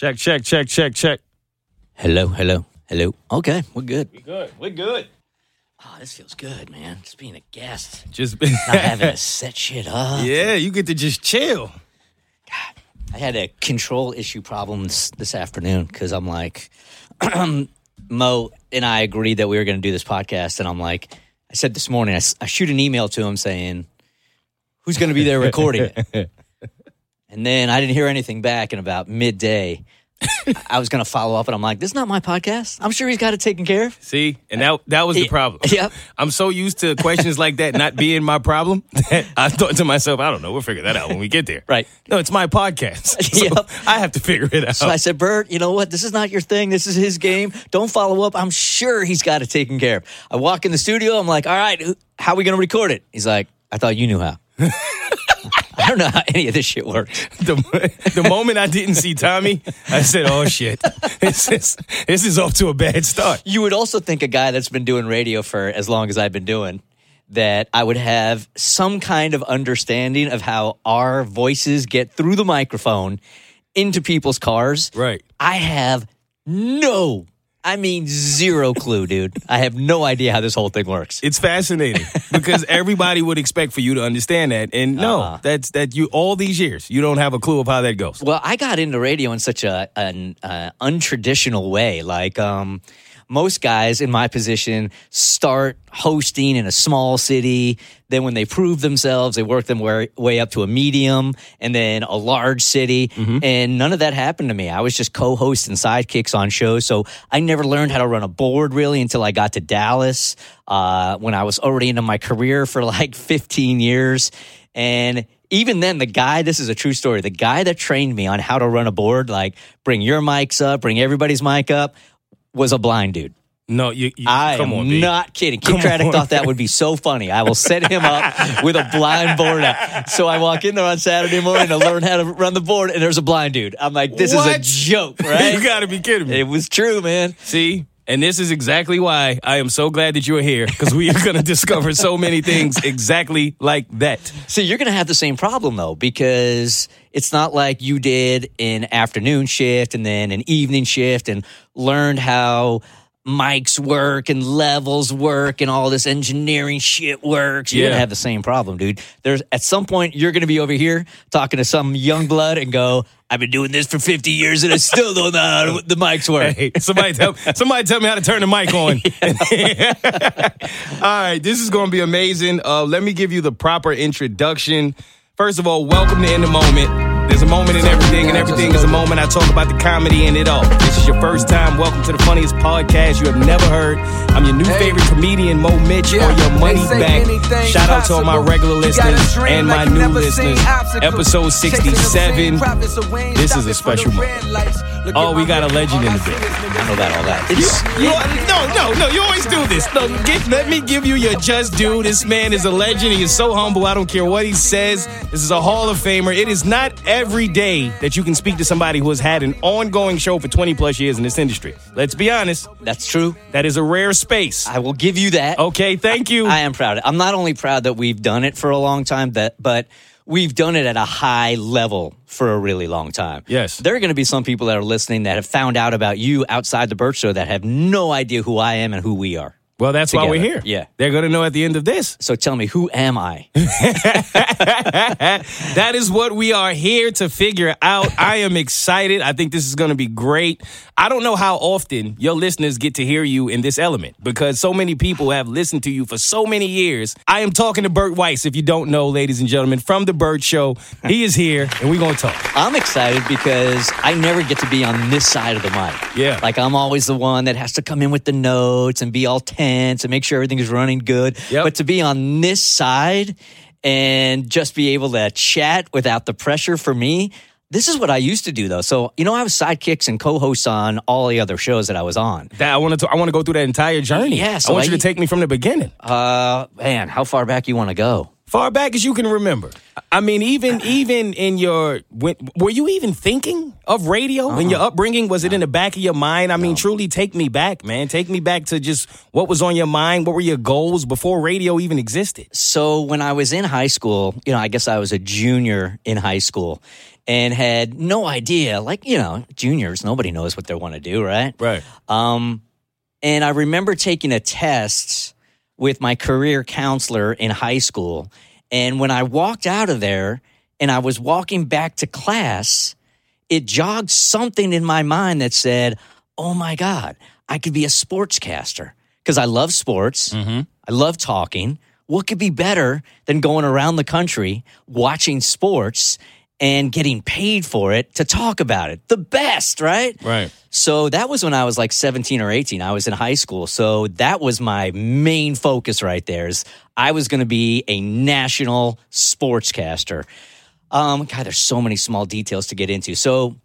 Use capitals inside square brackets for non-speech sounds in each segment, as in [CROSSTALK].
Check, check, check, check, check. Hello, hello, hello. Okay, we're good. We're good. We're good. Oh, this feels good, man. Just being a guest, Just not [LAUGHS] having to set shit up. yeah, you get to just chill. God, I had a control issue problem this, this afternoon because I'm like, [CLEARS THROAT] Moe and I agreed that we were going to do this podcast, and I'm like, I said this morning, I shoot an email to him saying, "Who's going to be there recording it?" [LAUGHS] and then I didn't hear anything back, and about midday. I was going to follow up, and I'm like, "This is not my podcast. I'm sure he's got it taken care of." See, and that that was the problem. [LAUGHS] Yep. [LAUGHS] I'm so used to questions like that not being my problem [LAUGHS] that I thought to myself, I don't know, we'll figure that out when we get there. Right. No, it's my podcast. So Yep. I have to figure it out. So I said, Bert, you know what? This is not your thing. This is his game. Don't follow up. I'm sure he's got it taken care of. I walk in the studio. I'm like, all right, how are we going to record it? He's like, I thought you knew how. I don't know how any of this shit works. [LAUGHS] the, the moment I didn't see Tommy, I said, "Oh shit, this is this is off to a bad start." You would also think a guy that's been doing radio for as long as I've been doing that I would have some kind of understanding of how our voices get through the microphone into people's cars. Right. I have no, I mean, zero clue, dude. I have no idea how this whole thing works. It's fascinating [LAUGHS] because everybody would expect for you to understand that, and no, Uh-uh. that's that you all these years you don't have a clue of how that goes. Well, I got into radio in such a an uh, untraditional way. Like um, most guys in my position start hosting in a small city. Then, when they prove themselves, they work them way, way up to a medium and then a large city. And none of that happened to me. I was just co host and sidekicks on shows, so I never learned how to run a board really until I got to Dallas. Uh, when I was already into my career for like [LAUGHS] 15 years, and even then, the guy, this is a true story, the guy that trained me on how to run a board, like bring your mics up, bring everybody's mic up, was a blind dude. No, you, you I come am on, not kidding. Kid Come Craddock on. thought that would be so funny. I will set him up [LAUGHS] with a blind board up. So I walk in there on Saturday morning to learn how to run the board, and there's a blind dude. I'm like, this is a joke, [LAUGHS] right? you got to be kidding me. it was true, man. See, and this is exactly why I am so glad that you are here because we are going [LAUGHS] to discover so many things exactly like that. See, you're going to have the same problem though, because it's not like you did an afternoon shift and then an evening shift and learned how mics work and levels work and all this engineering shit works. You're Yeah. to have the same problem, dude. There's at some point you're to be over here talking to some young blood and go, I've been doing this for 50 years and I still don't know how the mics work. Hey, somebody tell [LAUGHS] somebody tell me how to turn the mic on. [LAUGHS] [LAUGHS] All right, this is to be amazing. Uh, let me give you the proper introduction. First of all, welcome to In the Moement. There's a moment in everything, and everything is a moment. I talk about the comedy in it all. If This is your first time. Welcome to the funniest podcast you have never heard. I'm your new favorite comedian, Moe Mitch, Yeah, or your money back. Shout out to all my regular listeners and my you new listeners. Episode 67. same profits, so we ain't This is a special moment. red lights. Look Oh, we got a legend in the bit. I know that, all that. You, It's, you, no, no, no. You always do this. No, get, let me give you your just due. This man is a legend. He is so humble. I don't care what he says. This is a Hall of Famer. It is not every day that you can speak to somebody who has had an ongoing show for 20 plus years in this industry. Let's be honest. that's true. That is a rare space. I will give you that. Okay, thank you. I am proud. I'm not only proud that we've done it for a long time, that but we've done it at a high level for a really long time. Yes. There are going to be some people that are listening that have found out about you outside the Bert Show that have no idea who I am and who we are. Well, that's why we're here. Yeah. They're going to know at the end of this. So tell me, who am I? [LAUGHS] that is what we are here to figure out. I am excited. I think this is going to be great. I don't know how often your listeners get to hear you in this element because so many people have listened to you for so many years. I am talking to Bert Weiss, if you don't know, ladies and gentlemen, from The Bert Show. He is here and we're going to talk. I'm excited because I never get to be on this side of the mic. Yeah. Like I'm always the one that has to come in with the notes and be all tense and make sure everything is running good. Yep. But to be on this side and just be able to chat without the pressure for me, this is what I used to do though. So, you know, I was sidekicks and co-hosts on all the other shows that I was on. That I want to I want to go through that entire journey. Yeah, so I want you to take me from the beginning. Uh, man, how far back you want to go? Far back as you can remember. I mean, even even in your when, were you even thinking of radio in Uh-uh. your upbringing? Was it in the back of your mind? I mean, truly, take me back, man. Take me back to just what was on your mind. What were your goals before radio even existed? So when I was in high school, you know, I guess I was a junior in high school and had no idea. Like, you know, juniors, nobody knows what they want to do, right? Right. Um, and I remember taking a test with my career counselor in high school. And when I walked out of there and I was walking back to class, it jogged something in my mind that said, Oh my God, I could be a sportscaster because I love sports. Mm-hmm. I love talking. What could be better than going around the country watching sports and getting paid for it to talk about it? The best, right? Right. So that was when I was like 17 or 18. I was in high school. So that was my main focus right there is I was going to be a national sportscaster. Um, God, there's so many small details to get into. So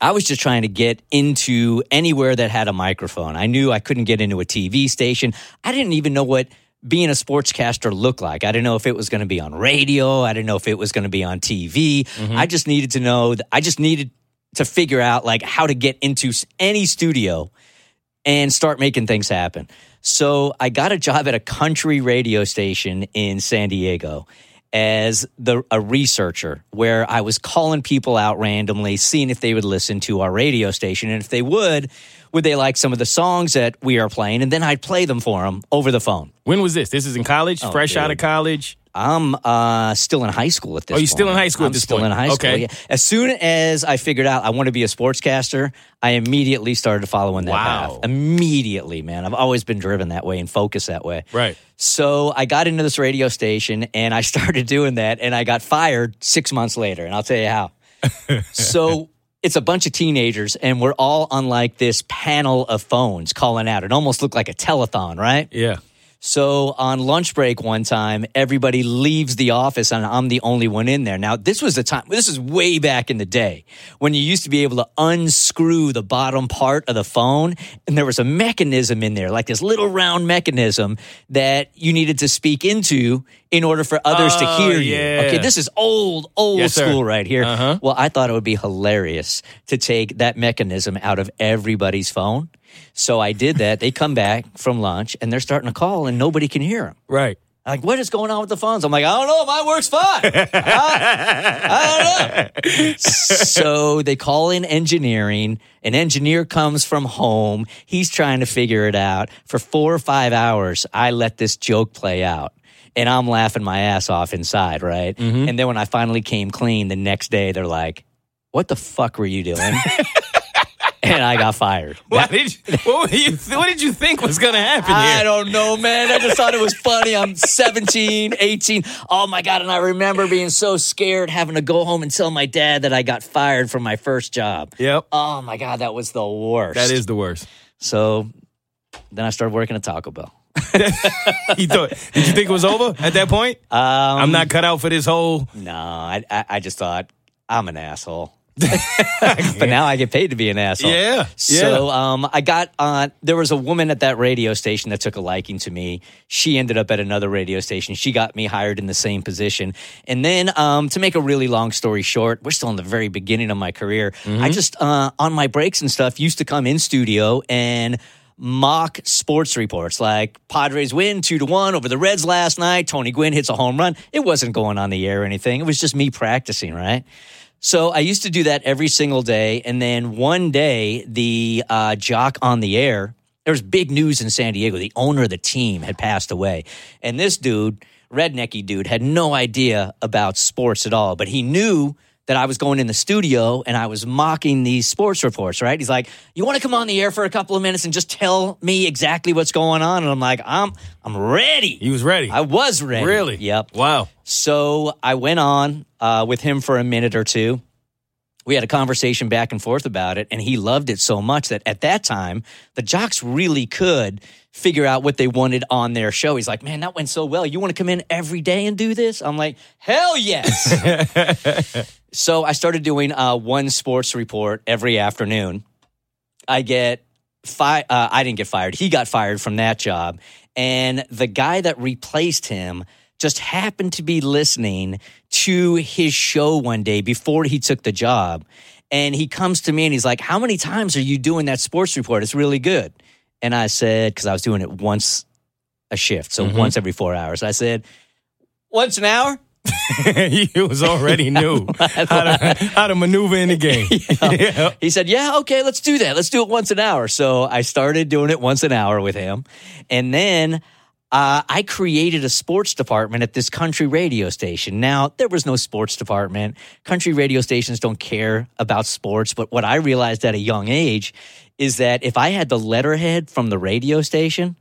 I was just trying to get into anywhere that had a microphone. I knew I couldn't get into a TV station. I didn't even know what being a sportscaster looked like. I didn't know if it was going to be on radio. I didn't know if it was going to be on TV. Mm-hmm. I just needed to know. I just needed to figure out like how to get into any studio and start making things happen. So I got a job at a country radio station in San Diego as the a researcher where I was calling people out randomly, seeing if they would listen to our radio station and if they would, would they like some of the songs that we are playing and then I'd play them for them over the phone. When was this? This is in college, Oh, fresh out of college. I'm uh, still in high school at this. Oh, you're still in high school at I'm this still point. in high school. Okay. yeah. As soon as I figured out I want to be a sportscaster, I immediately started following that Wow. path. Immediately, man. I've always been driven that way and focused that way. Right. So I got into this radio station and I [LAUGHS] started doing that, and I got fired six months later. And I'll tell you how. [LAUGHS] so it's a bunch of teenagers, and we're all on like this panel of phones calling out. It almost looked like a telethon, right? Yeah. So on lunch break one time, everybody leaves the office and I'm the only one in there. Now, this was the time, this is way back in the day when you used to be able to unscrew the bottom part of the phone and there was a mechanism in there, like this little round mechanism that you needed to speak into in order for others to Oh, hear you. yeah. Okay, this is old, old Yes, sir. school right here. Uh-huh. Well, I thought it would be hilarious to take that mechanism out of everybody's phone. So I did that. They come back from lunch and they're starting to call and nobody can hear them. Right. Like, what is going on with the phones? I'm like, I don't know. My works fine. I, I don't know. so they call in engineering. An engineer comes from home. He's trying to figure it out. For four or five hours, I let this joke play out. And I'm laughing my ass off inside, right? Mm-hmm. And then when I finally came clean the next day, they're like, what the fuck were you doing? [LAUGHS] and I got fired. [LAUGHS] Why did you, what, were you, what did you think was going to happen I here? don't know, man. I just thought it was funny. I'm 17, 18. Oh my God. And I remember being so scared having to go home and tell my dad that I got fired from my first job. Yep. Oh my God. That was the worst. That is the worst. So then I started working at Taco Bell. [LAUGHS] You thought, did you think it was over at that point? Um, I'm not cut out for this whole. No, I, I, I just thought I'm an asshole. But now I get paid to be an asshole. Yeah, So yeah. um, I got on. There was a woman at that radio station that took a liking to me. She ended up at another radio station. She got me hired in the same position. And then, um, to make a really long story short, we're still in the very beginning of my career. Mm-hmm. I just uh, on my breaks and stuff used to come in studio and mock sports reports like Padres win two to one over the Reds last night. Tony Gwynn hits a home run. It wasn't going on the air or anything. It was just me practicing, right? So I used to do that every single day. And then one day, the uh, jock on the air, there was big news in San Diego. The owner of the team had passed away. And this dude, rednecky dude, had no idea about sports at all, but he knew that I was going in the studio and I was mocking these sports reports, right? He's like, You want to come on the air for a couple of minutes and just tell me exactly what's going on? And I'm like, I'm I'm ready. He was ready. I was ready. really? Yep. Wow. So I went on uh, with him for a minute or two. We had a conversation back and forth about it, and he loved it so much that at that time, the jocks really could figure out what they wanted on their show. He's like, Man, that went so well. You want to come in every day and do this? I'm like, Hell yes. [LAUGHS] so I started doing uh, one sports report every afternoon. I get fi- uh, I didn't get fired. He got fired from that job. And the guy that replaced him just happened to be listening to his show one day before he took the job. And he comes to me and he's like, How many times are you doing that sports report? It's really good. And I said, Because I was doing it once a shift, so once every four hours. I said, Once an hour? [LAUGHS] he was already [LAUGHS] knew how to, [LAUGHS] how to maneuver in the game. Yeah. He said, Yeah, okay, let's do that. Let's do it once an hour. So I started doing it once an hour with him. And then uh, I created a sports department at this country radio station. Now, there was no sports department. Country radio stations don't care about sports. But what I realized at a young age is that if I had the letterhead from the radio station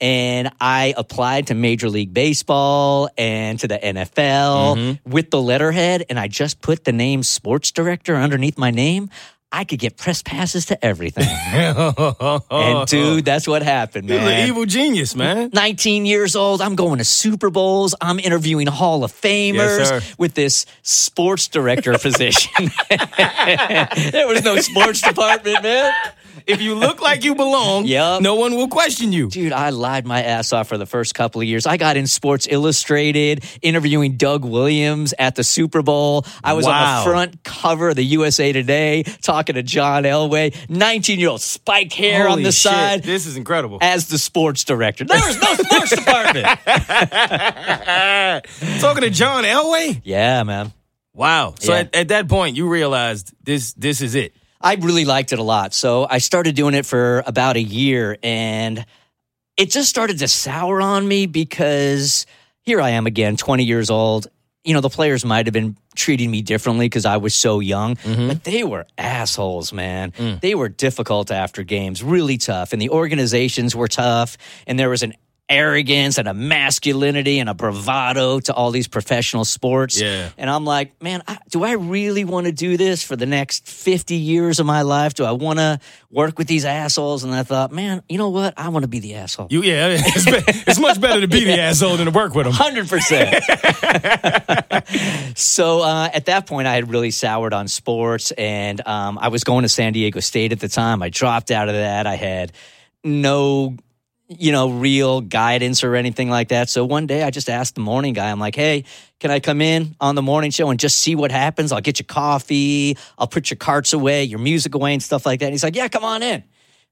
and I applied to Major League Baseball and to the NFL with the letterhead and I just put the name sports director underneath my name, I could get press passes to everything. and [LAUGHS] dude, that's what happened, You're an man. evil genius, man. 19 years old. I'm going to Super Bowls. I'm interviewing Hall of Famers Yes, with this sports director [LAUGHS] position. [LAUGHS] there was no sports department, man. If you look like you belong, [LAUGHS] Yup. no one will question you. Dude, I lied my ass off for the first couple of years. I got in Sports Illustrated, interviewing Doug Williams at the Super Bowl. I was Wow. on the front cover of the USA Today talking to John Elway, 19 year old spiked hair on the shit, side. This is incredible. As the sports director, there was no sports [LAUGHS] department. [LAUGHS] Talking to John Elway? Yeah, man. Wow. So Yeah. at, at that point, you realized this this is it. I really liked it a lot. So I started doing it for about a year and it just started to sour on me because here I am again, 20 years old. You know, the players might have been treating me differently because I was so young, mm-hmm. but they were assholes, man. Mm. They were difficult after games, really tough. And the organizations were tough. And there was an arrogance and a masculinity and a bravado to all these professional sports. Yeah. And I'm like, man, I, do I really want to do this for the next 50 years of my life? Do I want to work with these assholes? And I thought, man, you know what? I want to be the asshole. You yeah, it's, be- it's much better to be the [LAUGHS] asshole than to work with them. Hundred percent. [LAUGHS] So uh, at that point, I had really soured on sports, and um, I was going to San Diego State at the time. I dropped out of that. I had no, you know, real guidance or anything like that. So one day, I just asked the morning guy. I'm like, "Hey, can I come in on the morning show and just see what happens? I'll get you coffee. I'll put your carts away, your music away, and stuff like that." And he's like, "Yeah, come on in."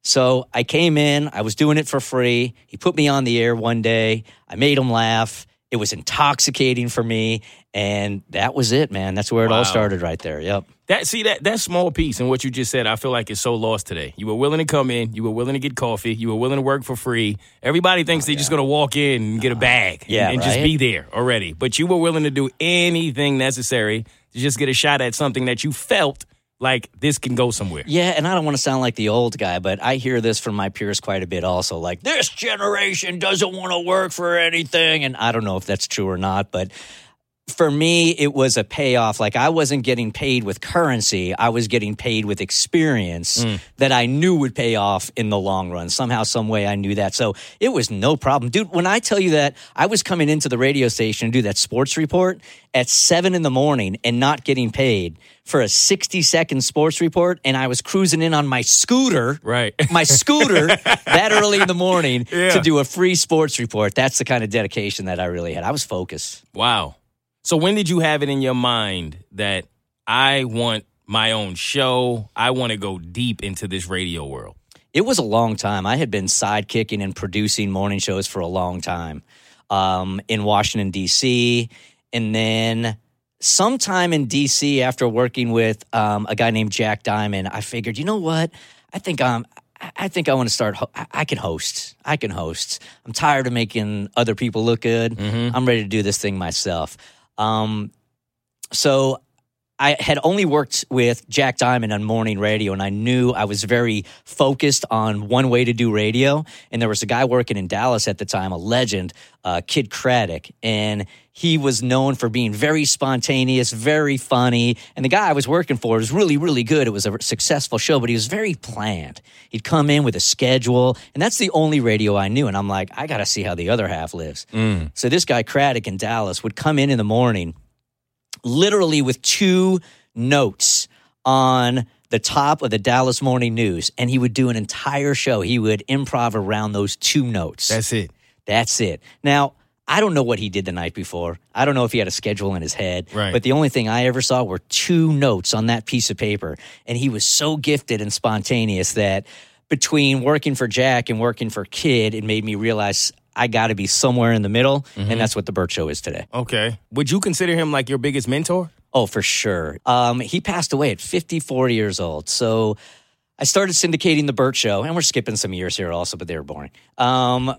So I came in, I was doing it for free. He put me on the air one day. I made him laugh. It was intoxicating for me. And that was it, man. That's where it Wow. all started right there. Yep. That see that that small piece and what you just said, I feel like is so lost today. You were willing to come in, you were willing to get coffee, you were willing to work for free. Everybody thinks oh, they're just gonna walk in and get a uh-huh. bag, Yeah, and, and just be there already. But you were willing to do anything necessary to just get a shot at something that you felt like this can go somewhere. Yeah, and I don't want to sound like the old guy, but I hear this from my peers quite a bit also. Like, this generation doesn't want to work for anything. And I don't know if that's true or not, but for me, it was a payoff. Like, I wasn't getting paid with currency, I was getting paid with experience mm. that I knew would pay off in the long run. Somehow, some way, I knew that. So it was no problem. Dude, when I tell you that I was coming into the radio station to do that sports report at seven in the morning and not getting paid for a 60 second sports report, and I was cruising in on my scooter Right. [LAUGHS] my scooter that early in the morning [LAUGHS] Yeah. to do a free sports report. That's the kind of dedication that I really had. I was focused. Wow. So when did you have it in your mind that I want my own show? I want to go deep into this radio world. It was a long time. I had been sidekicking and producing morning shows for a long time um, in Washington, D.C. And then sometime in D.C., after working with um, a guy named Jack Diamond, I figured, you know what? I think I'm. I- think I want to start. Ho- I- I can host. I can host. I'm tired of making other people look good. I'm ready to do this thing myself. Um, so I had only worked with Jack Diamond on morning radio, and I knew I was very focused on one way to do radio. And there was a guy working in Dallas at the time, a legend, uh, Kid Craddock, and he was known for being very spontaneous, very funny. And the guy I was working for was really, really good. It was a successful show, but he was very planned. He'd come in with a schedule, and that's the only radio I knew. And I'm like, I got to see how the other half lives. So this guy Craddock in Dallas would come in in the morning literally with two notes on the top of the Dallas Morning News, and he would do an entire show. He would improv around those two notes. That's it. That's it. Now, I don't know what he did the night before. I don't know if he had a schedule in his head. Right. But the only thing I ever saw were two notes on that piece of paper. And he was so gifted and spontaneous that between working for Jack and working for Kid, it made me realize I got to be somewhere in the middle. And that's what the Bert Show is today. Okay. Would you consider him like your biggest mentor? Oh, for sure. Um, he passed away at 54 years old. So I started syndicating the Bert Show, and we're skipping some years here also, but they were boring. Um,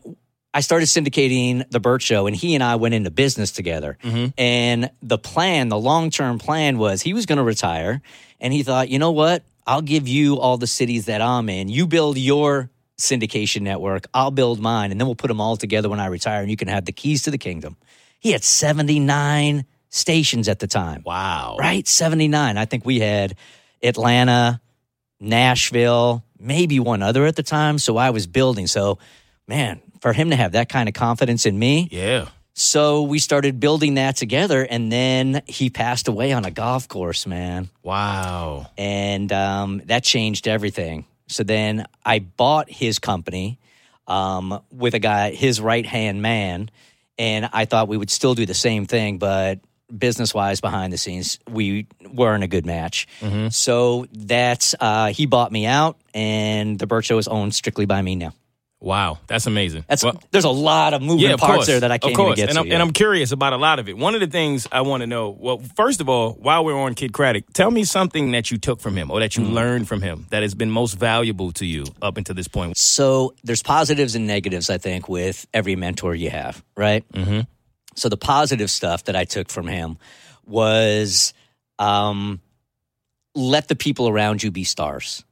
I started syndicating the Bert Show, and he and I went into business together. And the plan, the long term plan was he was going to retire, and he thought, you know what? I'll give you all the cities that I'm in. You build your syndication network, I'll build mine, and then we'll put them all together when I retire, and you can have the keys to the kingdom. He had 79 stations at the time Wow. right? 79. I think we had Atlanta, Nashville, maybe one other at the time. So I was building. So, man, for him to have that kind of confidence in me. Yeah. So we started building that together. And then he passed away on a golf course, man. Wow. And um, that changed everything. So then I bought his company um, with a guy, his right hand man. And I thought we would still do the same thing, but business wise, behind the scenes, we weren't a good match. So that's, uh, he bought me out, and the Bert Show is owned strictly by me now. Wow. That's amazing. That's Well- there's a lot of moving yeah, of parts course. there that I can't even get and to. I'm, yet. and I'm curious about a lot of it. One of the things I want to know, well, first of all, while we're on Kid Craddock, tell me something that you took from him or that you Mm. learned from him that has been most valuable to you up until this point. So there's positives and negatives, I think, with every mentor you have, right? Mm-hmm. So the positive stuff that I took from him was um, let the people around you be stars,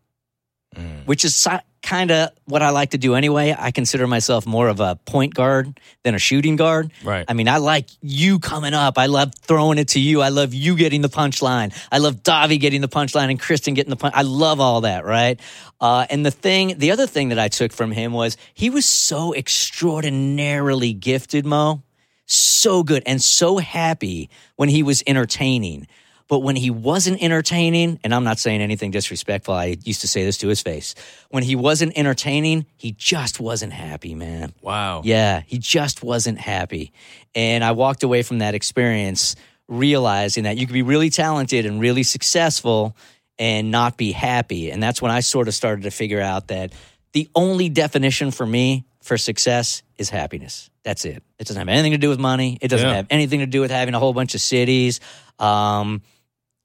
which is si- kind of what I like to do anyway. I consider myself more of a point guard than a shooting guard. Right. I mean, I like you coming up. I love throwing it to you. I love you getting the punchline. I love Davi getting the punchline and Kristin getting the punch. I love all that, right? Uh, and the thing, the other thing that I took from him was he was so extraordinarily gifted, Moe. So good and so happy when he was entertaining. But when he wasn't entertaining, and I'm not saying anything disrespectful, I used to say this to his face. When he wasn't entertaining, he just wasn't happy, man. Wow. Yeah, he just wasn't happy. And I walked away from that experience realizing that you could be really talented and really successful and not be happy. And that's when I sort of started to figure out that the only definition for me for success is happiness. That's it. It doesn't have anything to do with money. It doesn't Yeah. have anything to do with having a whole bunch of cities. Um,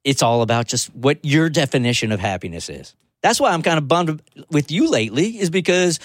it's all about just what your definition of happiness is. That's why I'm kind of bummed with you lately, is because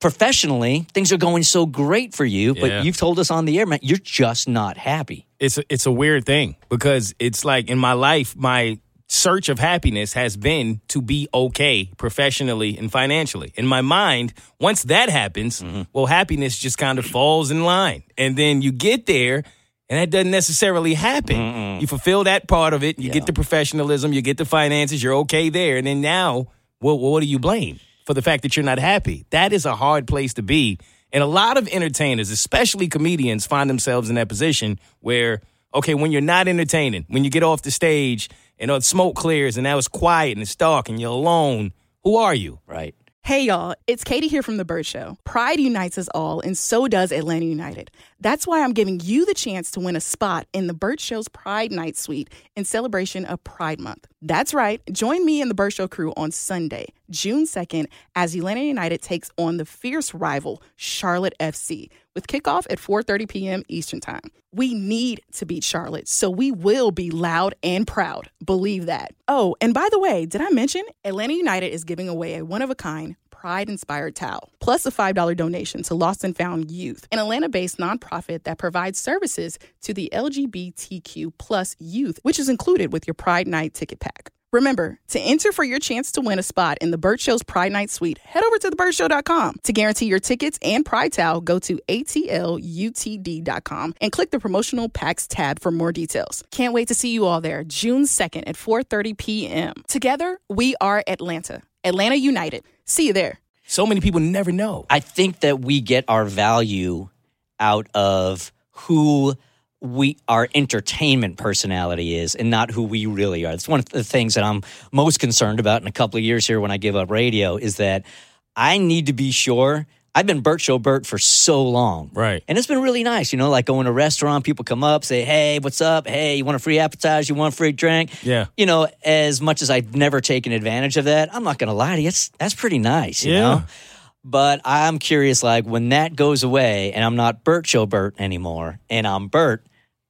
professionally things are going so great for you, but Yeah. you've told us on the air, man, you're just not happy. it's a, it's a weird thing because it's like in my life, my search of happiness has been to be okay professionally and financially. In my mind, once that happens, Mm-hmm. well, happiness just kind of falls in line, and then you get there. And that doesn't necessarily happen. You fulfill that part of it. You Yeah. get the professionalism. You get the finances. You're okay there. And then now, well, what do you blame for the fact that you're not happy? That is a hard place to be. And a lot of entertainers, especially comedians, find themselves in that position where, okay, when you're not entertaining, when you get off the stage and the smoke clears and now it's quiet and it's dark and you're alone, who are you? Right. Hey y'all, it's Katie here from The Bert Show. Pride unites us all, and so does Atlanta United. That's why I'm giving you the chance to win a spot in The Bert Show's Pride Night Suite in celebration of Pride Month. That's right, join me and The Bert Show crew on Sunday, June 2nd, as Atlanta United takes on the fierce rival, Charlotte FC, with kickoff at 4.30 p.m. Eastern Time. We need to beat Charlotte, so we will be loud and proud. Believe that. Oh, and by the way, did I mention Atlanta United is giving away a one-of-a-kind Pride inspired towel, plus a $5 donation to Lost and Found Youth, an Atlanta based nonprofit that provides services to the LGBTQ plus youth, which is included with your Pride Night ticket pack. Remember, to enter for your chance to win a spot in the Bert Show's Pride Night Suite, head over to thebertshow.com. To guarantee your tickets and Pride Towel, go to atlutd.com and click the promotional packs tab for more details. Can't wait to see you all there, June 2nd at 4:30 p.m. Together, we are Atlanta. Atlanta United. See you there. So many people never know. I think that we get our value out of who we our entertainment personality is and not who we really are. That's one of the things that I'm most concerned about in a couple of years here when I give up radio is that I need to be sure I've been Bert Show Bert for so long. Right. And it's been really nice, you know, like going to a restaurant, people come up, say, Hey, what's up? Hey, you want a free appetizer? You want a free drink? Yeah. You know, as much as I've never taken advantage of that, I'm not gonna lie to you, it's that's pretty nice, you Yeah. know? But I'm curious, like when that goes away and I'm not Bert Show Bert anymore and I'm Bert,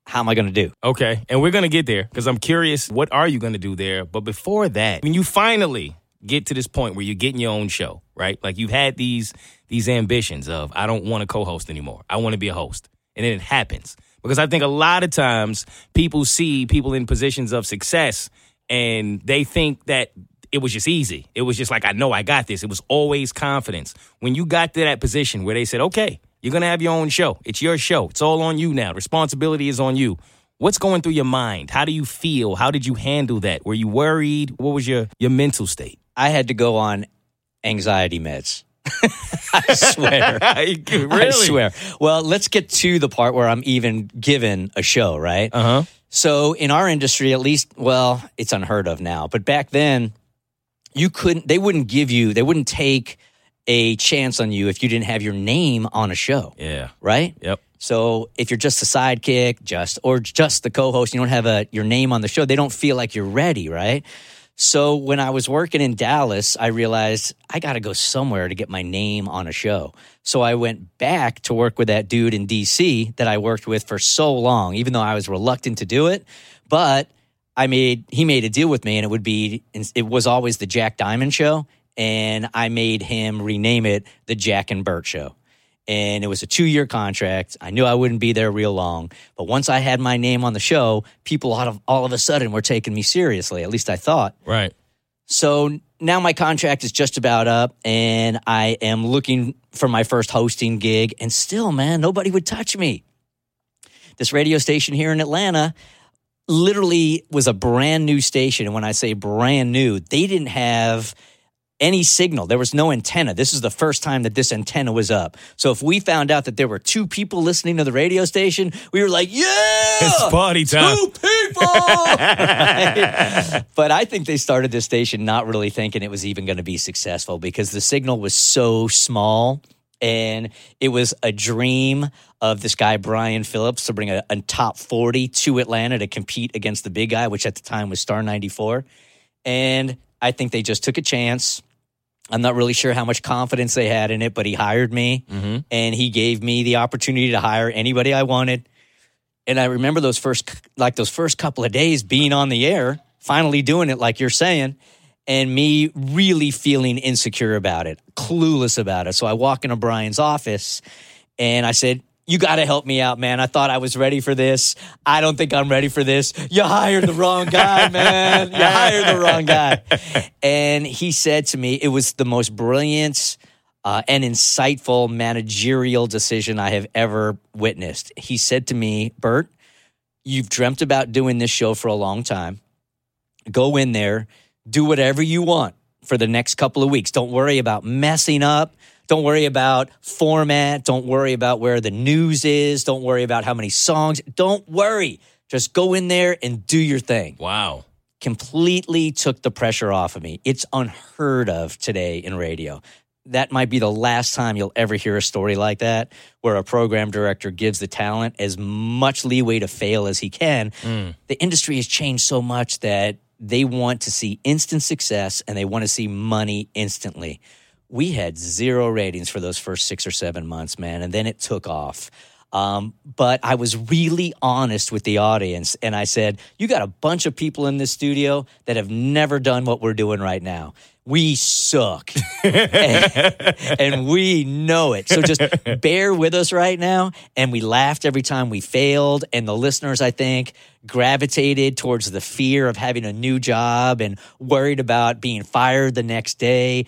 how am I gonna do? Okay, and we're gonna get there because I'm curious. What are you gonna do there? But before that, when you finally get to this point where you're getting your own show, right? Like you've had these these ambitions of I don't want to co-host anymore. I want to be a host, and then it happens because I think a lot of times people see people in positions of success and they think that it was just easy. It was just like I know I got this. It was always confidence. When you got to that position where they said, "Okay, you're going to have your own show. It's your show. It's all on you now. Responsibility is on you." What's going through your mind? How do you feel? How did you handle that? Were you worried? What was your your mental state? I had to go on anxiety meds. [LAUGHS] I swear. [LAUGHS] really? I swear. Well, let's get to the part where I'm even given a show, right? Uh huh. So in our industry, at least, well, it's unheard of now, but back then, you couldn't, they wouldn't give you, they wouldn't take a chance on you if you didn't have your name on a show, Yeah. right? Yep. So if you're just a sidekick, just or just the co-host, you don't have a your name on the show. They don't feel like you're ready, right? So when I was working in Dallas, I realized I got to go somewhere to get my name on a show. So I went back to work with that dude in DC that I worked with for so long, even though I was reluctant to do it. But I made he made a deal with me, and it would be it was always the Jack Diamond Show, and I made him rename it the Jack and Bert Show and it was a two year contract. I knew I wouldn't be there real long, but once I had my name on the show, people all of, all of a sudden were taking me seriously. At least I thought. Right. So now my contract is just about up, and I am looking for my first hosting gig. And still, man, nobody would touch me. This radio station here in Atlanta literally was a brand new station. And when I say brand new, they didn't have any signal. There was no antenna. This is the first time that this antenna was up. So if we found out that there were two people listening to the radio station, we were like, yeah, It's party time. two people. Right? [LAUGHS] But I think they started this station not really thinking it was even going to be successful because the signal was so small. And it was a dream of this guy, Brian Phillips, to bring a, a top 40 to Atlanta to compete against the big guy, which at the time was Star 94. And I think they just took a chance. I'm not really sure how much confidence they had in it, but he hired me mm-hmm. and he gave me the opportunity to hire anybody I wanted. And I remember those first, like those first couple of days being on the air, finally doing it, like you're saying, and me really feeling insecure about it, clueless about it. So I walk into Brian's office and I said, you got to help me out, man. I thought I was ready for this. I don't think I'm ready for this. You hired the wrong guy, [LAUGHS] man. You hired the wrong guy. And he said to me, it was the most brilliant uh, and insightful managerial decision I have ever witnessed. He said to me, Bert, you've dreamt about doing this show for a long time. Go in there, do whatever you want for the next couple of weeks. Don't worry about messing up. Don't worry about format. Don't worry about where the news is. Don't worry about how many songs. Don't worry. Just go in there and do your thing. Wow. Completely took the pressure off of me. It's unheard of today in radio. That might be the last time you'll ever hear a story like that, where a program director gives the talent as much leeway to fail as he can. Hmm. The industry has changed so much that they want to see instant success and they want to see money instantly we had zero ratings for those first six or seven months, man, and then it took off. Um, but I was really honest with the audience, and I said, "You got a bunch of people in this studio that have never done what we're doing right now. We suck, [LAUGHS] and, and we know it. So just [LAUGHS] bear with us right now." And we laughed every time we failed, and the listeners, I think, gravitated towards the fear of having a new job and worried about being fired the next day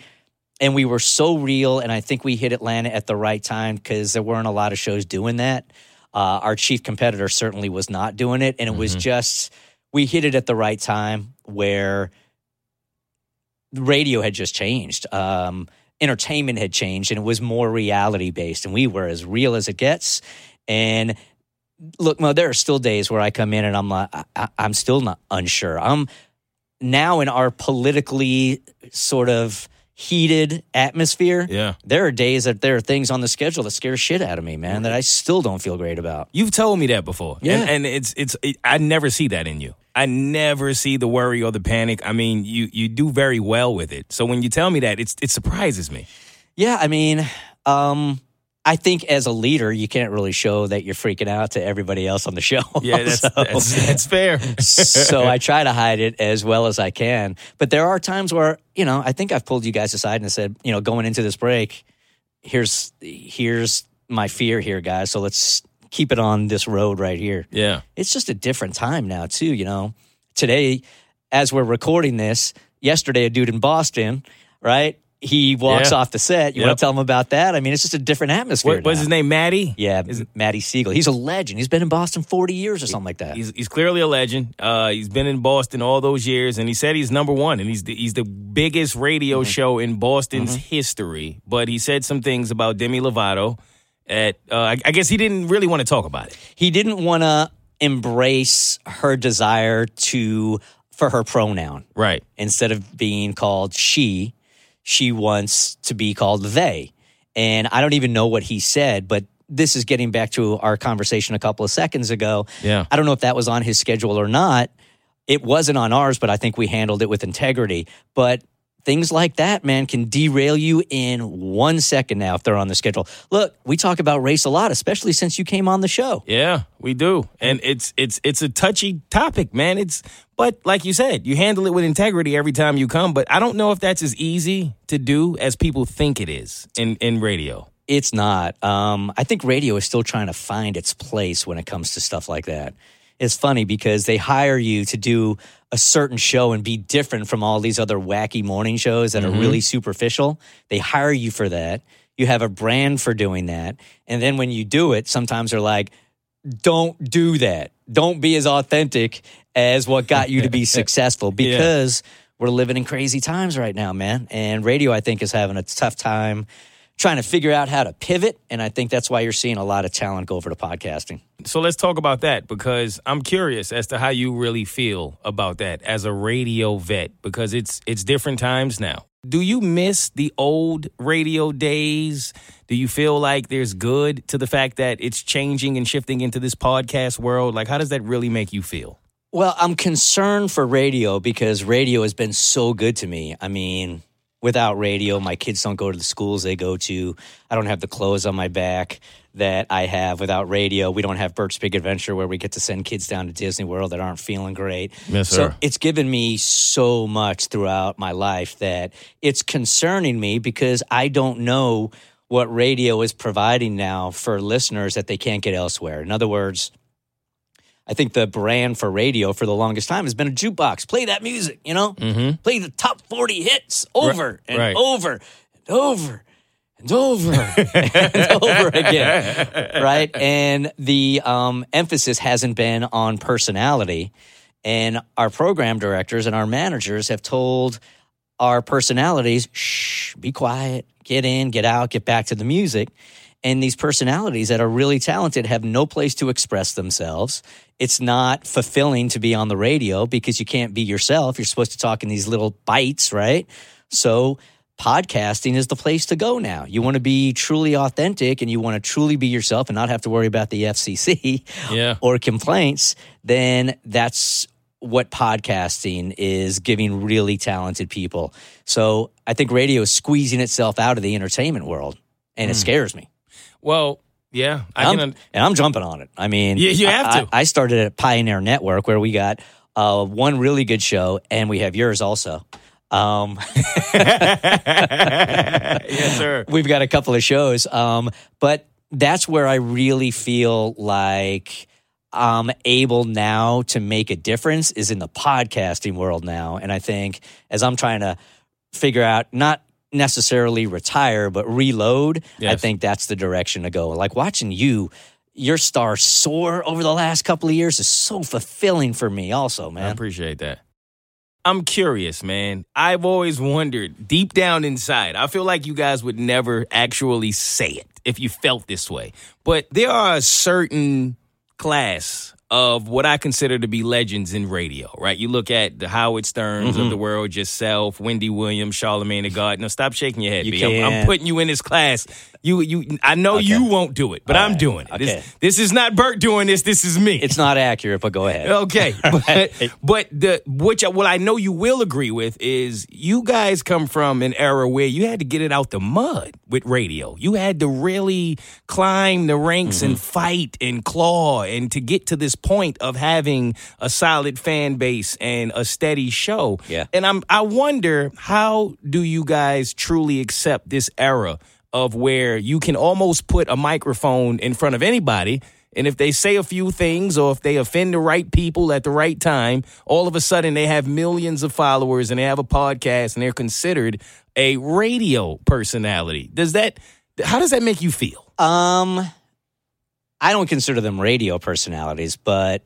and we were so real and i think we hit atlanta at the right time because there weren't a lot of shows doing that. Uh, our chief competitor certainly was not doing it and it was just we hit it at the right time where radio had just changed um, entertainment had changed and it was more reality based and we were as real as it gets. And look Moe there are still days where i come in and i'm like I, i'm still not unsure. I'm now in our politically sort of heated atmosphere. Yeah. There are days that there are things on the schedule that scare shit out of me, man, that I still don't feel great about. You've told me that before. Yeah. And, and it's it's it, I never see that in you. I never see the worry or the panic. I mean, you you do very well with it. So when you tell me that, it's it surprises me. Yeah, I mean, um, I think as a leader, you can't really show that you're freaking out to everybody else on the show. [LAUGHS] Yeah, that's So- that's, that's fair. [LAUGHS] so I [LAUGHS] try to hide it as well as I can. But there are times where, you know, I think I've pulled you guys aside and said, you know, going into this break, here's here's my fear here, guys. So let's keep it on this road right here. yeah. It's just a different time now, too, you know. Today, as we're recording this, yesterday a dude in Boston, right? He walks Yeah. off the set. You Yep. want to tell him about that? I mean, it's just a different atmosphere. What, what's his name? Matty. Yeah, Matty Siegel. He's a legend. He's been in Boston 40 years or something like that. He's, he's clearly a legend. Uh, he's been in Boston all those years, and he said he's number one, and he's the, he's the biggest radio Mm-hmm. show in Boston's history. But he said some things about Demi Lovato. At uh, I, I guess he didn't really want to talk about it. he didn't want to embrace her desire to for her pronoun Right. instead of being called she she wants to be called they. And i don't even know what he said but this is getting back to our conversation a couple of seconds ago. Yeah. i don't know if that was on his schedule or not. It wasn't on ours but i think we handled it with integrity. But things like that man can derail you in one second now if they're on the schedule look we talk about race a lot especially since you came on the show Yeah, we do, and it's it's it's a touchy topic, man. It's but like you said, you handle it with integrity every time you come. But I don't know if that's as easy to do as people think it is in in radio. It's not. Um, I think radio is still trying to find its place when it comes to stuff like that. It's funny because they hire you to do a certain show and be different from all these other wacky morning shows that are mm-hmm. really superficial. They hire you for that. You have a brand for doing that. And then when you do it, sometimes they're like, don't do that. Don't be as authentic as what got you to be [LAUGHS] successful because we're living in crazy times right now, man. And radio, I think, is having a tough time trying to figure out how to pivot. And I think that's why you're seeing a lot of talent go over to podcasting. So let's talk about that because I'm curious as to how you really feel about that as a radio vet because it's it's different times now. Do you miss the old radio days? Do you feel like there's good to the fact that it's changing and shifting into this podcast world? Like how does that really make you feel? Well, I'm concerned for radio because radio has been so good to me. I mean, without radio, my kids don't go to the schools they go to. I don't have the clothes on my back that I have without radio. We don't have Bert's Big Adventure where we get to send kids down to Disney World that aren't feeling great. Yes, so it's given me so much throughout my life that it's concerning me because I don't know what radio is providing now for listeners that they can't get elsewhere. In other words, I think the brand for radio for the longest time has been a jukebox. Play that music, you know? Mm-hmm. Play the top 40 hits over and right. over and over and over [LAUGHS] and over again. Right? And the um, emphasis hasn't been on personality. And our program directors and our managers have told our personalities, shh, be quiet, get in, get out, get back to the music. And these personalities that are really talented have no place to express themselves. It's not fulfilling to be on the radio because you can't be yourself. You're supposed to talk in these little bites, right? So, podcasting is the place to go now. You want to be truly authentic and you want to truly be yourself and not have to worry about the FCC [LAUGHS] Yeah. or complaints, then that's what podcasting is giving really talented people. So I think radio is squeezing itself out of the entertainment world, and it hmm. scares me. Well, yeah, I I'm, can and I'm jumping on it. I mean, You- you have I, to. I, I started at Pioneer Network where we got uh, one really good show, and we have yours also. Um, [LAUGHS] yes, sir. [LAUGHS] we've got a couple of shows, um, but that's where I really feel like I'm able now to make a difference is in the podcasting world now. And I think as I'm trying to figure out not necessarily retire, but reload, I think that's the direction to go. Like watching you, your star soar over the last couple of years is so fulfilling for me, also, man. I appreciate that. I'm curious, man. I've always wondered deep down inside. I feel like you guys would never actually say it if you felt this way. But there are a certain class of what I consider to be legends in radio, right? You look at the Howard Sterns Mm-hmm. of the world, yourself, Wendy Williams, Charlemagne the God. No, stop shaking your head, You B. I'm, I'm putting you in this class. You, you. I know you won't do it, but All I'm right. doing it. Okay. This, this is not Bert doing this. This is me. It's not accurate, but go ahead. [LAUGHS] Okay, [LAUGHS] but, but the which what I know you will agree with is you guys come from an era where you had to get it out the mud with radio. You had to really climb the ranks and fight and claw and to get to this point of having a solid fan base and a steady show. Yeah. And I'm I wonder how do you guys truly accept this era of where you can almost put a microphone in front of anybody and if they say a few things or if they offend the right people at the right time, all of a sudden they have millions of followers and they have a podcast and they're considered a radio personality. Does that how does that make you feel? Um, I don't consider them radio personalities, but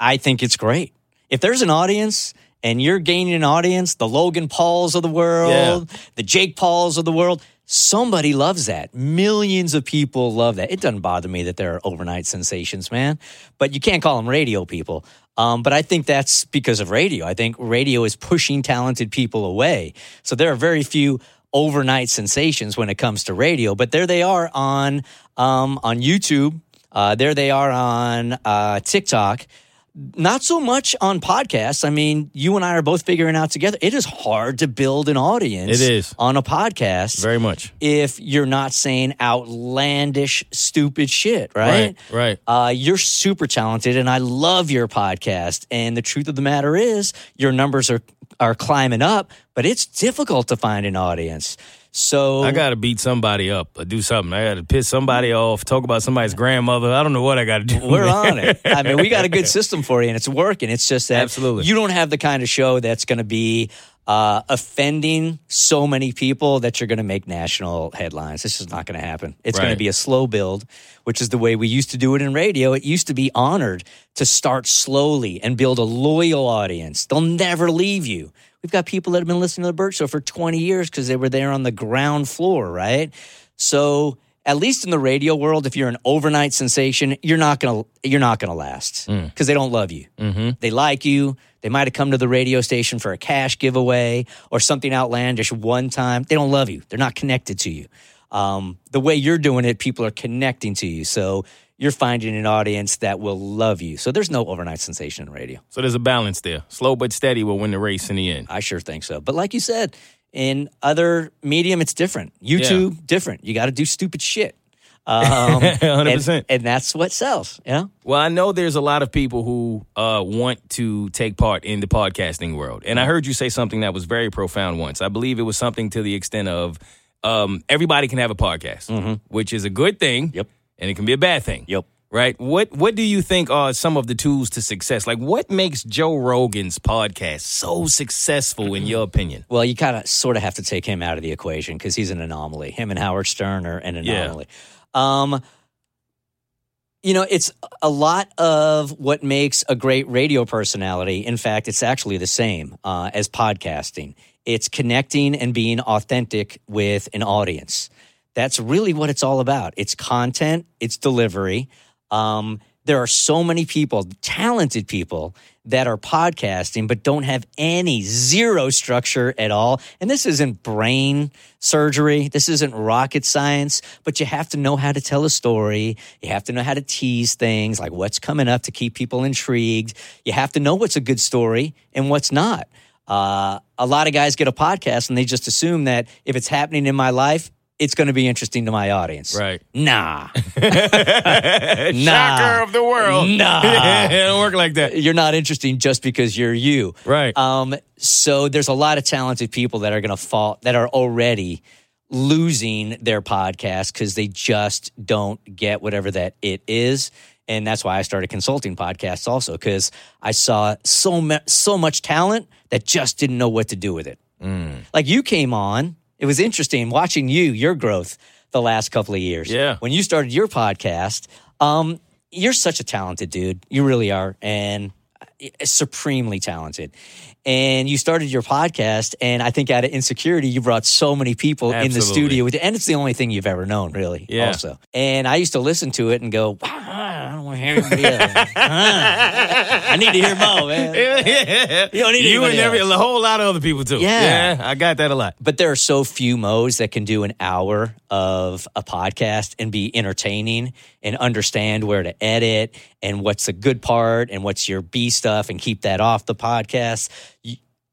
I think it's great. If there's an audience and you're gaining an audience, the Logan Pauls of the world, the Jake Pauls of the world, somebody loves that. Millions of people love that. It doesn't bother me that they're overnight sensations, man, but you can't call them radio people. Um, but I think that's because of radio. I think radio is pushing talented people away. So there are very few overnight sensations when it comes to radio, but there they are on um, on YouTube. Uh, there they are on uh, TikTok. Not so much on podcasts. I mean, you and I are both figuring out together. It is hard to build an audience. It is. on a podcast Very much. if you're not saying outlandish, stupid shit, right? Right. Uh, you're super talented, and I love your podcast. And the truth of the matter is, your numbers are are climbing up, but it's difficult to find an audience. So I gotta beat somebody up or do something. I gotta piss somebody off, talk about somebody's grandmother. I don't know what I gotta do. We're on it. I mean, we got a good [LAUGHS] system for you, and it's working. It's just that Absolutely. you don't have the kind of show that's going to be uh, offending so many people that you're going to make national headlines. This is not going to happen. It's going to be a slow build, which is the way we used to do it in radio. It used to be honored to start slowly and build a loyal audience. They'll never leave you. We've got people that have been listening to the Bert Show for 20 years because they were there on the ground floor, right? So at least in the radio world, if you're an overnight sensation, you're not gonna you're not gonna last because they don't love you. Mm-hmm. They like you. They might have come to the radio station for a cash giveaway or something outlandish one time. They don't love you. They're not connected to you. Um, the way you're doing it, people are connecting to you. So you're finding an audience that will love you. So there's no overnight sensation in radio. So there's a balance there. Slow but steady will win the race in the end. I sure think so. But like you said, in other medium, it's different. YouTube, different. You got to do stupid shit. Um, 100%. [LAUGHS] And, and that's what sells. Yeah. Well, I know there's a lot of people who uh, want to take part in the podcasting world. And I heard you say something that was very profound once. I believe it was something to the extent of um, everybody can have a podcast, which is a good thing. Yep. And it can be a bad thing. Yep. Right? What what do you think are some of the tools to success? Like what makes Joe Rogan's podcast so successful in your opinion? Well, you kind of sort of have to take him out of the equation because he's an anomaly. Him and Howard Stern are an anomaly. Yeah. anomaly. Um, you know, it's a lot of what makes a great radio personality. In fact, it's actually the same uh, as podcasting. It's connecting and being authentic with an audience. That's really what it's all about. It's content, it's delivery. Um, there are so many people, talented people, that are podcasting but don't have any zero structure at all. And this isn't brain surgery. This isn't rocket science, but you have to know how to tell a story. You have to know how to tease things like what's coming up to keep people intrigued. You have to know what's a good story and what's not. Uh, a lot of guys get a podcast and they just assume that if it's happening in my life, it's going to be interesting to my audience. Right. Nah. [LAUGHS] Shocker of the world. Nah. [LAUGHS] it don't work like that. You're not interesting just because you're you. Right. Um, so there's a lot of talented people that are going to fall, that are already losing their podcast because they just don't get whatever that it is. And that's why I started consulting podcasts also because I saw so mu- so much talent that just didn't know what to do with it. Mm. Like you came on, it was interesting watching you, your growth the last couple of years. Yeah. When you started your podcast, um, you're such a talented dude. You really are. And uh, supremely talented. And you started your podcast, and I think out of insecurity, you brought so many people in the studio with you. And it's the only thing you've ever known, really, Yeah. also. And I used to listen to it and go, wow, I don't want to hear anybody else. [LAUGHS] Huh. I need to hear Moe, man. [LAUGHS] yeah. You don't need You and every, else. a whole lot of other people too. Yeah. I got that a lot. But there are so few Moe's that can do an hour of a podcast and be entertaining and understand where to edit and what's the good part and what's your B stuff and keep that off the podcast.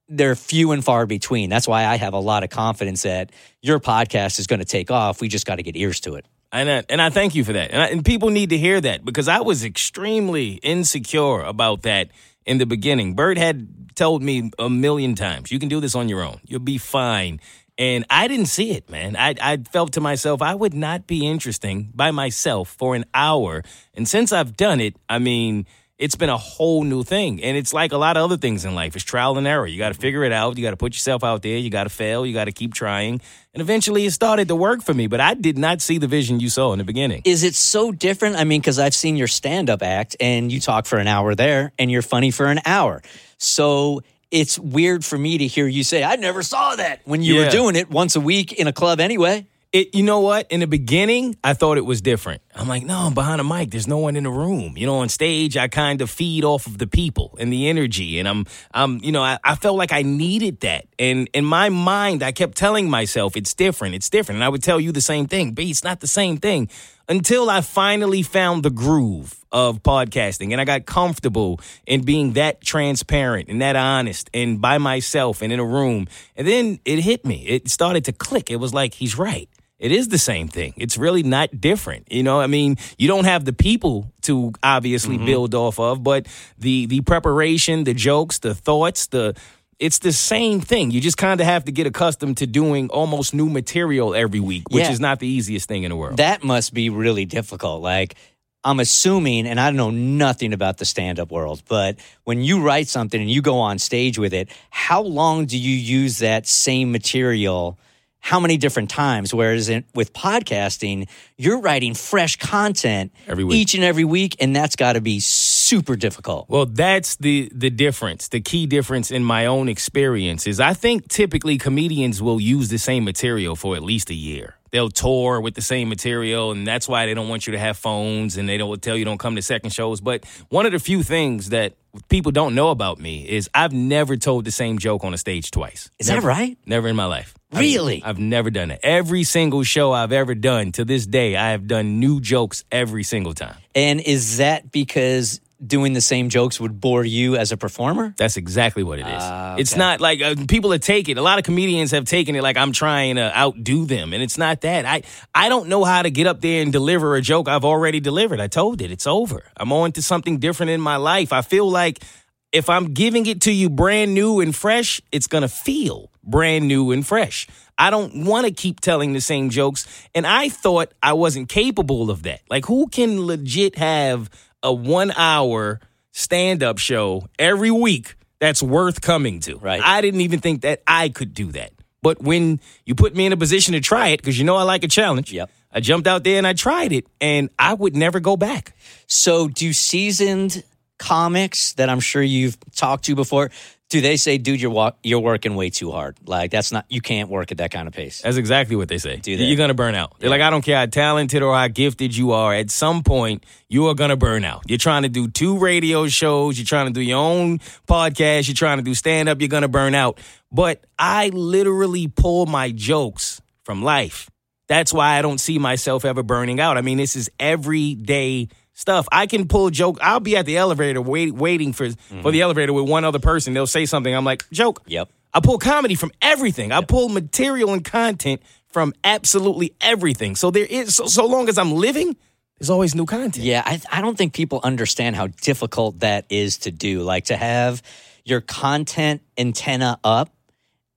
They're few and far between. That's why I have a lot of confidence that your podcast is going to take off. We just got to get ears to it. And I, and I thank you for that. And, I, and people need to hear that because I was extremely insecure about that in the beginning. Bert had told me a million times, you can do this on your own. You'll be fine. And I didn't see it, man. I, I felt to myself, I would not be interesting by myself for an hour. And since I've done it, I mean, it's been a whole new thing. And it's like a lot of other things in life. It's trial and error. You got to mm-hmm. figure it out. You got to put yourself out there. You got to fail. You got to keep trying. And eventually it started to work for me. But I did not see the vision you saw in the beginning. Is it so different? I mean, because I've seen your stand up act and you talk for an hour there and you're funny for an hour. So it's weird for me to hear you say, I never saw that when you were doing it once a week in a club anyway. It, you know what? In the beginning, I thought it was different. I'm like, no, I'm behind a mic. There's no one in the room. You know, on stage, I kind of feed off of the people and the energy, and I'm, I'm, you know, I, I felt like I needed that. And in my mind, I kept telling myself, it's different, it's different. And I would tell you the same thing, but it's not the same thing. Until I finally found the groove of podcasting, and I got comfortable in being that transparent and that honest, and by myself and in a room. And then it hit me. It started to click. It was like he's right it is the same thing. It's really not different. You know, I mean, you don't have the people to obviously mm-hmm. build off of, but the the preparation, the jokes, the thoughts, the it's the same thing. You just kind of have to get accustomed to doing almost new material every week, which Yeah. is not the easiest thing in the world. That must be really difficult. Like, I'm assuming, and I know nothing about the stand up world, but when you write something and you go on stage with it, how long do you use that same material? How many different times? Whereas in, with podcasting, you're writing fresh content Every week. each and every week, and that's got to be super difficult. Well, that's the the difference. The key difference in my own experience is I think typically comedians will use the same material for at least a year. They'll tour with the same material, and that's why they don't want you to have phones, and they don't tell you don't come to second shows. But one of the few things that people don't know about me is I've never told the same joke on a stage twice. Is that right? Never in my life. I've- Really? I've, never done it. Every single show I've ever done to this day, I have done new jokes every single time. And is that because doing the same jokes would bore you as a performer? That's exactly what it is. Ah, It's not like uh, people that take it. A lot of comedians have taken it like I'm trying to outdo them, and it's not that. I I don't know how to get up there and deliver a joke I've already delivered. I told it. It's over. I'm on to something different in my life. I feel like if I'm giving it to you brand new and fresh, it's gonna feel brand new and fresh. I don't want to keep telling the same jokes, and I thought I wasn't capable of that. Like, who can legit have a one hour stand up show every week that's worth coming to? Right. I didn't even think that I could do that. But when you put me in a position to try it, because you know I like a challenge, Yep. I jumped out there and I tried it, and I would never go back. So, do seasoned comics that I'm sure you've talked to before, do they say, "Dude, you're wa- you're working way too hard. Like that's not you can't work at that kind of pace." That's exactly what they say. Do they? You're gonna burn out. They're like, I don't care how talented or how gifted you are. At some point, you are gonna burn out. You're trying to do two radio shows. You're trying to do your own podcast. You're trying to do stand up. You're gonna burn out. But I literally pull my jokes from life. That's why I don't see myself ever burning out. I mean, this is everyday stuff. I can pull a joke. I'll be at the elevator wait, waiting for for the elevator with one other person. They'll say something. I'm like, joke. Yep. I pull comedy from everything. I pull material and content from absolutely everything. So there is so, so long as I'm living, there's always new content. Yeah, I, I don't think people understand how difficult that is to do. Like to have your content antenna up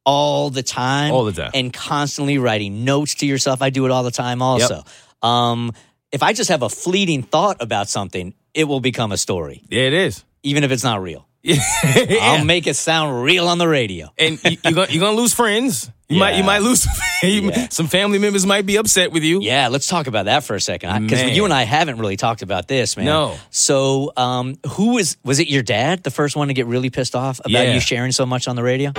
all the time, All the time. and constantly writing notes to yourself. I do it all the time, also. Um, if I just have a fleeting thought about something, it will become a story, Yeah, it is. even if it's not real. [LAUGHS] Yeah. I'll make it sound real on the radio. and you, you're gonna you're gonna lose friends. You might you might lose [LAUGHS] Yeah. some family members might be upset with you. Yeah, let's talk about that for a second. Because you and I haven't really talked about this, man. No. So, um, who was was it? Your dad, the first one to get really pissed off about Yeah. you sharing so much on the radio?